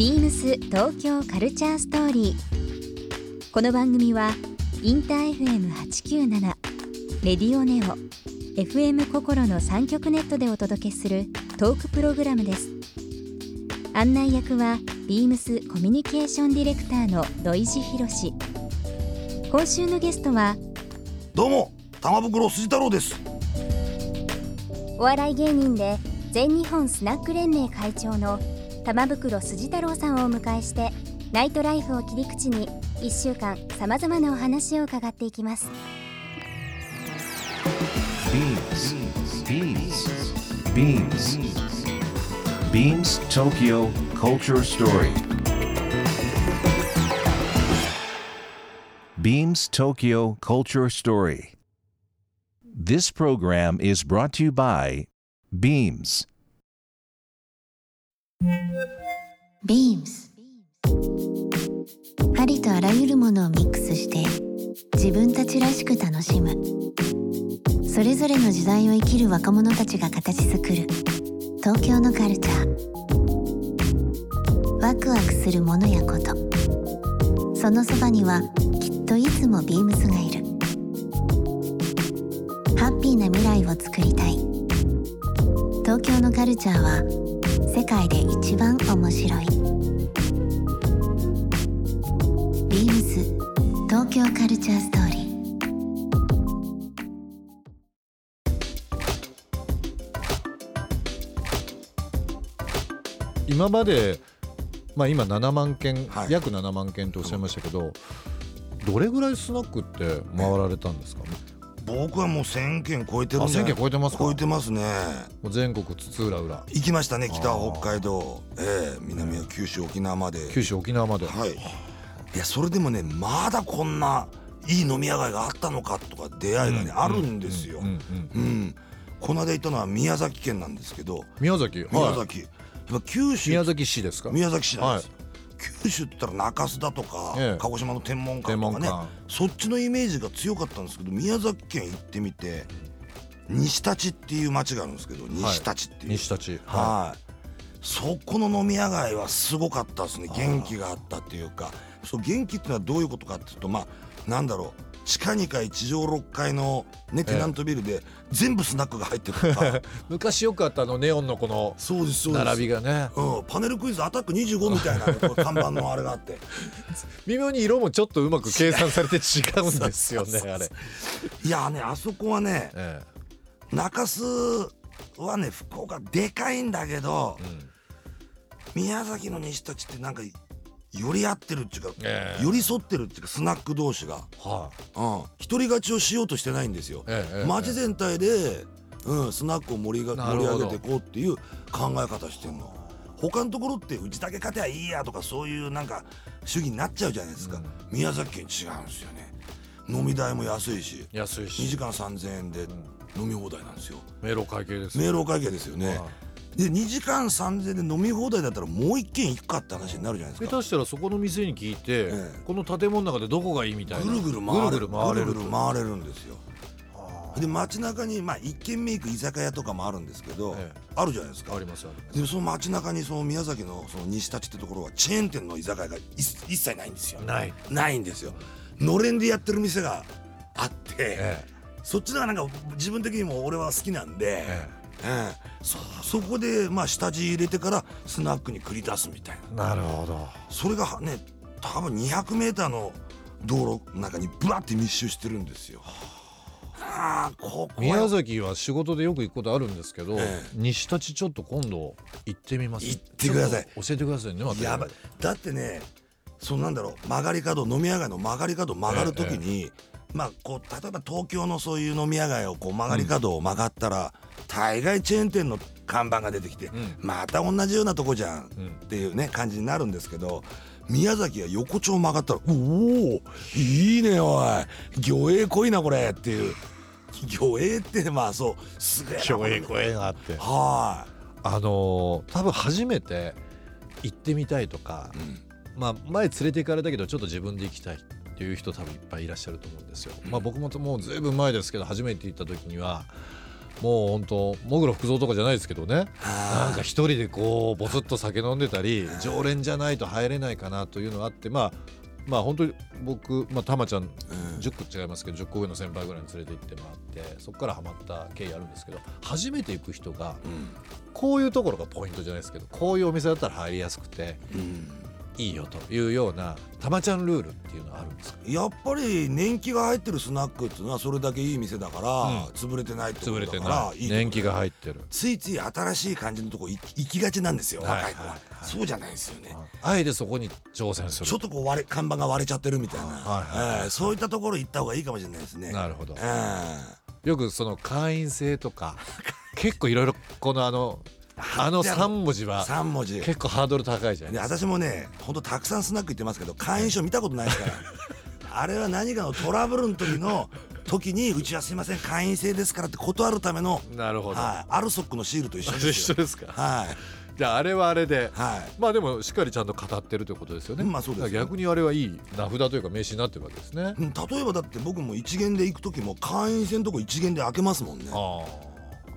ビームス東京カルチャーストーリー。この番組はインター FM897 レディオネオ FM 心の三極ネットでお届けするトークプログラムです。案内役はビームスコミュニケーションディレクターの土井博志。今週のゲストはどうも玉袋筋太郎ですお笑い芸人で全日本スナック連盟会長の玉袋筋太郎さんをお迎えしてナイトライフを切り口に1週間さまざまなお話を伺っていきます BeamsBeamsBeamsTokyo Culture Story Beams Tokyo Culture Story This program is brought to you by Beams ビームスありとあらゆるものをミックスして自分たちらしく楽しむ。それぞれの時代を生きる若者たちが形作る。東京のカルチャー。ワクワクするものやこと。そのそばにはきっといつもビームスがいる。ハッピーな未来をつくりたい。東京のカルチャーは世界で一番面白い。ビームス東京カルチャーストーリー。今まで、まあ、今7万件、はい。約7万件とおっしゃいましたけど、どれぐらいスナックって回られたんですか、僕はもう1000件超えてるあんじゃない1000件超えてますか？超えてますね。もう全国津々浦々。行きましたね北北海道。ええ南は九州沖縄まで。九州沖縄まで、はい。いやそれでもねまだこんないい飲み屋街があったのかとか出会いがね、あるんですよ、うんうんうんこの間行ったのは宮崎県なんですけど。宮崎？はい。宮崎、やっぱ九州。宮崎市ですか？宮崎市なんです、九州って言ったら中洲だとか、ええ。鹿児島の天文館天とかねそっちのイメージが強かったんですけど宮崎県行ってみて西立っていう町があるんですけど西立っていう、はい。そこの飲み屋街はすごかったですね。元気があったっていうか。そう元気っていうのはどういうことかっていうとまあなんだろう地下2階地上6階のねテナントビルで全部スナックが入ってるとか 昔よくあったあのネオンのこの並びがね。うん、パネルクイズアタック25みたいな、看板のあれがあって。微妙に色もちょっとうまく計算されて違うんですよね あれ、いやーねあそこはねえ中洲はね福岡でかいんだけどえうん。宮崎の西たちってなんか寄り合ってるっていうか、ええ。寄り添ってるっていうかスナック同士が、はうん、独り勝ちをしようとしてないんですよ。ええええ街全体で、うん、スナックを盛りが盛り上げていこうっていう考え方してんの。他のところってうちだけ勝てばいいやとかそういうなんか主義になっちゃうじゃないですか、うん。宮崎県違うんですよね。飲み代も安いし安い2し時間3000円で飲み放題なんですよ。迷路会計です明朗会計ですよね、はで2時間3000円で飲み放題だったらもう一軒行くかって話になるじゃないですか。下手したらそこの店に聞いて、ええ。この建物の中でどこがいいみたいな。ぐるぐる回れる。ぐるぐる回れるんですよ。で街中にまあ一軒目行く居酒屋とかもあるんですけど、ええ。あるじゃないですか。ありますあります。でその街中にその宮崎のその西立ってところはチェーン店の居酒屋が一一切ないんですよ。ない、ないんですよ。のれんでやってる店があって、えそっちのがなんか自分的にも俺は好きなんで、えええそそこでまあ下地入れてからスナックに繰り出すみたいな。なるほど。それがね多分 200m の道路の中にブワって密集してるんですよ。ああここは。宮崎は仕事でよく行くことあるんですけど、ええ。西立ちょっと今度行ってみます？行ってください。教えてくださいねまた。やばい。だってねそのなんだろう曲がり角飲み屋街の曲がり角曲がる時に、まあこう例えば東京のそういう飲み屋街をこう曲がり角を曲がったら、大概チェーン店の看板が出てきて、ん。また同じようなとこじゃん、んっていうね感じになるんですけど宮崎は横丁曲がったら「おおいいねおい。魚影濃いなこれ」っていう。魚影ってまあそうすげえな。超ええ声があって。はあのー多分初めて行ってみたいとかい、、うん。まあ前連れて行かれたけどちょっと自分で行きたいいう人多分いっぱいいらっしゃると思うんですよ。まあ僕ももうずいぶん前ですけど初めて行った時にはもう本当もぐろ福蔵とかじゃないですけどね。なんか一人でこうボツッと酒飲んでたり常連じゃないと入れないかなというのがあってまあまあ本当に僕、まあ、たまちゃんうん。10個違いますけど10個上の先輩ぐらいに連れて行ってもらってそこからハマった経緯あるんですけど初めて行く人がうん。こういうところがポイントじゃないですけどこういうお店だったら入りやすくてうんいいよというようなたまちゃんルールっていうのはあるんですか？やっぱり年季が入ってるスナックっていうのはそれだけいい店だから、うん。潰れてないってこ潰れてとだからない。いい年季が入ってる。ついつい新しい感じのとこ行き行きがちなんですよ、はい若い子は、はいは。いそうじゃないですよね、あえてそこに挑戦する。ちょっとこう割れ看板が割れちゃってるみたいな、はいはいはい。えーそういったところ行った方がいいかもしれないですね。なるほど。え。よくその会員制とか 結構いろいろこのあのあの3文字ー、は3文字。結構ハードル高いじゃないでですか。私もねほんとたくさんスナック行ってますけど会員証見たことないですから。あれは何かのトラブルの時の時にうちはすいません会員制ですからって断るための、なるほど、はい、アルソックのシールと一緒ですよ。一緒ですか。はい。じゃああれはあれではい。まあでもしっかりちゃんと語ってるということですよね。まあそうですよ。だから逆にあれはいい名札というか名刺になってるわけですね。うん例えばだって僕も一元で行く時も会員制のとこ一元で開けますもんね。あ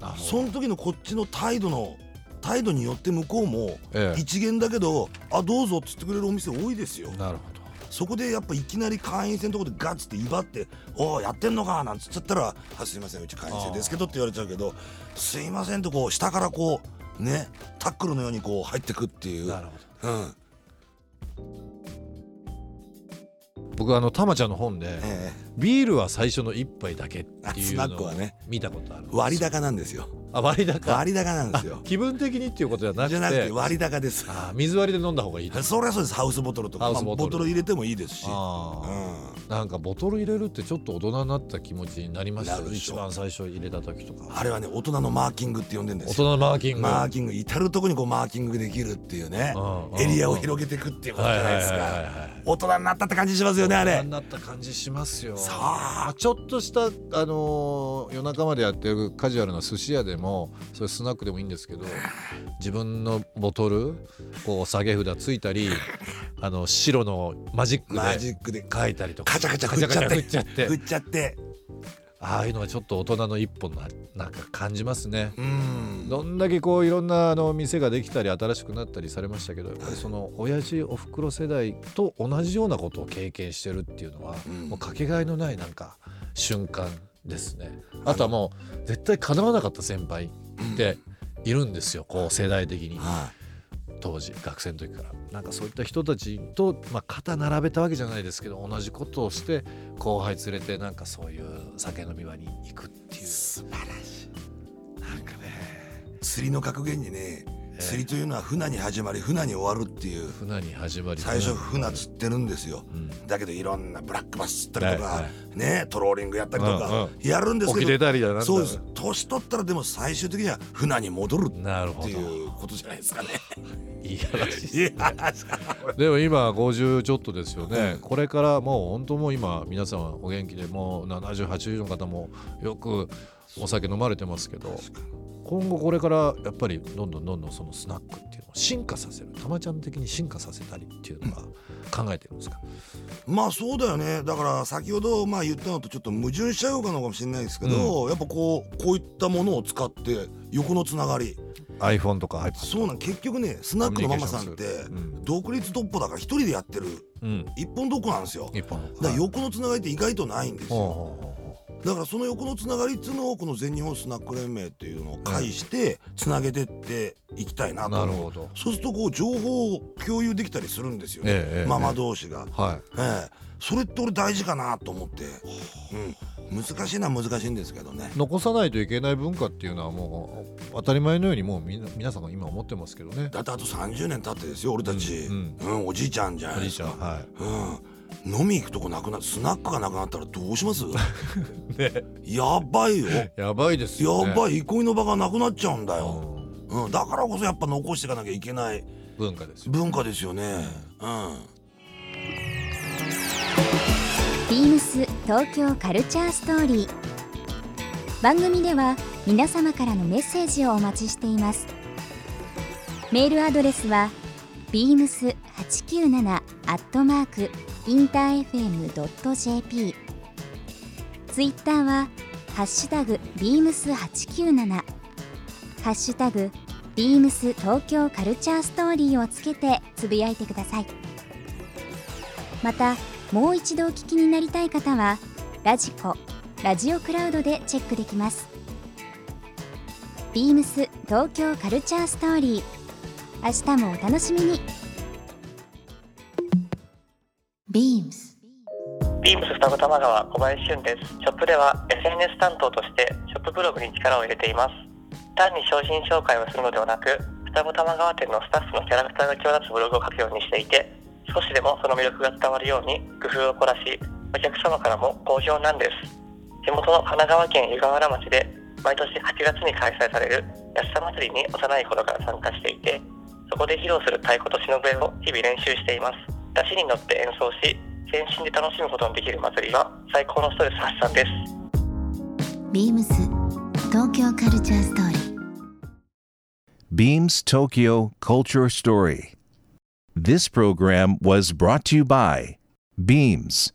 あ。そど。の時のこっちの態度の態度によって向こうもええ。一元だけど「あどうぞ」って言ってくれるお店多いですよ。なるほそこでやっぱいきなり会員制のとこでガッツって威張って「おおやってんのか」なんつっちゃったら「あすいませんうち会員制ですけど」って言われちゃうけど「すいません」とこう下からこうねタックルのようにこう入ってくっていど。う。なるほど。うん。僕あのたまちゃんの本でえビールは最初の一杯だけっていあスナうのをックはね。見たことある割高なんですよあ割高。割高なんですよ。気分的にっていうことじゃなくて。じゃなくて割高です。あ水割りで飲んだ方がいいと。それはそうです。ハウスボトルとか。ボトル。ボトル入れてもいいですし。ああ。なんかボトル入れるってちょっと大人になった気持ちになりましたよ。なるでしょ。一番最初入れた時とか。あれはね大人のマーキングって呼んでるんですよ。大人のマーキング。マーキング至る所にこうマーキングできるっていうね。うんうんエリアを広げていくっていうことじゃないですか。はい大人になったって感じしますよねあれ。大人になった感じしますよ。さあ。まあちょっとした、あのー夜中までやってるカジュアルな寿司屋でもそういうスナックでもいいんですけど自分のボトルこう下げ札ついたりあの白のマジックマジックで。書いたりとか。カチャカチャ振っちゃって。振っちゃって。ああいうのはちょっと大人の一歩ななんか感じますね。うん。どんだけこういろんなあの店ができたり新しくなったりされましたけどやっぱりその親父おふくろ世代と同じようなことを経験してるっていうのは、うん。もうかけがえのないなんか瞬間ですね。あとはもう絶対叶わなかった先輩っているんですよこう世代的に。は当時学生の時から。なんかそういった人たちと、まあ、肩並べたわけじゃないですけど同じことをして後輩連れてなんかそういう酒飲み場に行くっていう。素晴らしい。なんかね釣りの格言にねえ釣りというのは船に始まり船に終わるっていう。船に始まり。最初船釣ってるんですよ。うん。だけどいろんなブラックバス釣ったりとか、ねトローリングやったりとうんかやるんですけど、れたりだなんだ。そうです。年取ったらでも最終的には船に戻るっていうことじゃないですかね。いいでも今50ちょっとですよね、うんこれからもう本当もう今皆さんお元気でもう7080の方もよくお酒飲まれてますけど今後これからやっぱりどんどんどんどんそのスナックっていうのを進化させる。たまちゃん的に進化させたりっていうのは考えてるんですか、まあそうだよね。だから先ほどまあ言ったのとちょっと矛盾しちゃうかのかもしれないですけど、やっぱこうこういったものを使って横のつながり。iPhone とか iPad そうなん結局ねスナックのママさんって独立トップだから一人でやってる。うん。一本独なんですよ。だから横のつながりって意外とないんですよ。だからその横のつながりっていうのをこの全日本スナック連盟っていうのを介してつなげてっていきたいなう。とほど。そうするとこう情報を共有できたりするんですよね、ええええママ同士が、はい。ええ。それって俺大事かなと思って、うん、難しいのは難しいんですけどね。残さないといけない文化っていうのはもう当たり前のようにもうみ皆さんが今思ってますけどね。だってあと30年経ってですよ俺たち、ううん。んおじいちゃんじゃなおじいいですか。ちゃんはうん、飲み行くとこなくなスナックがなくなったらどうします？い ね。やばいよ。やばいですよ、ね、やばい憩いの場がなくなっちゃうんだよ、うん。うん、だからこそやっぱ残していかなきゃいけない文化ですよ文化ですよね。うん。ビームス東京カルチャーストーリー。番組では皆様からのメッセージをお待ちしています。メールアドレスは beams897 アットマークインター FM.jp ツイッターはハッシュタグビームス897ハッシュタグビームス東京カルチャーストーリーをつけてつぶやいてください。またもう一度お聞きになりたい方はラジコラジオクラウドでチェックできます。ビームス東京カルチャーストーリー。明日もお楽しみに。ビームスビームス双子玉川小林俊です。ショップでは SNS 担当としてショップブログに力を入れています。単に商品紹介をするのではなく、双子玉川店のスタッフのキャラクターが際立つブログを書くようにしていて、少しでもその魅力が伝わるように工夫を凝らし、お客様からも好評なんです。地元の神奈川県湯河原町で毎年8月に開催される安さ祭りに幼い頃から参加していて、そこで披露する太鼓と忍笛を日々練習しています。出汁に乗って演奏し、全身で楽しむことのできる祭りは最高のストレス発散です。ビームス東京カルチャーストーリー Beams Tokyo Culture Story. This program was brought to you by Beams.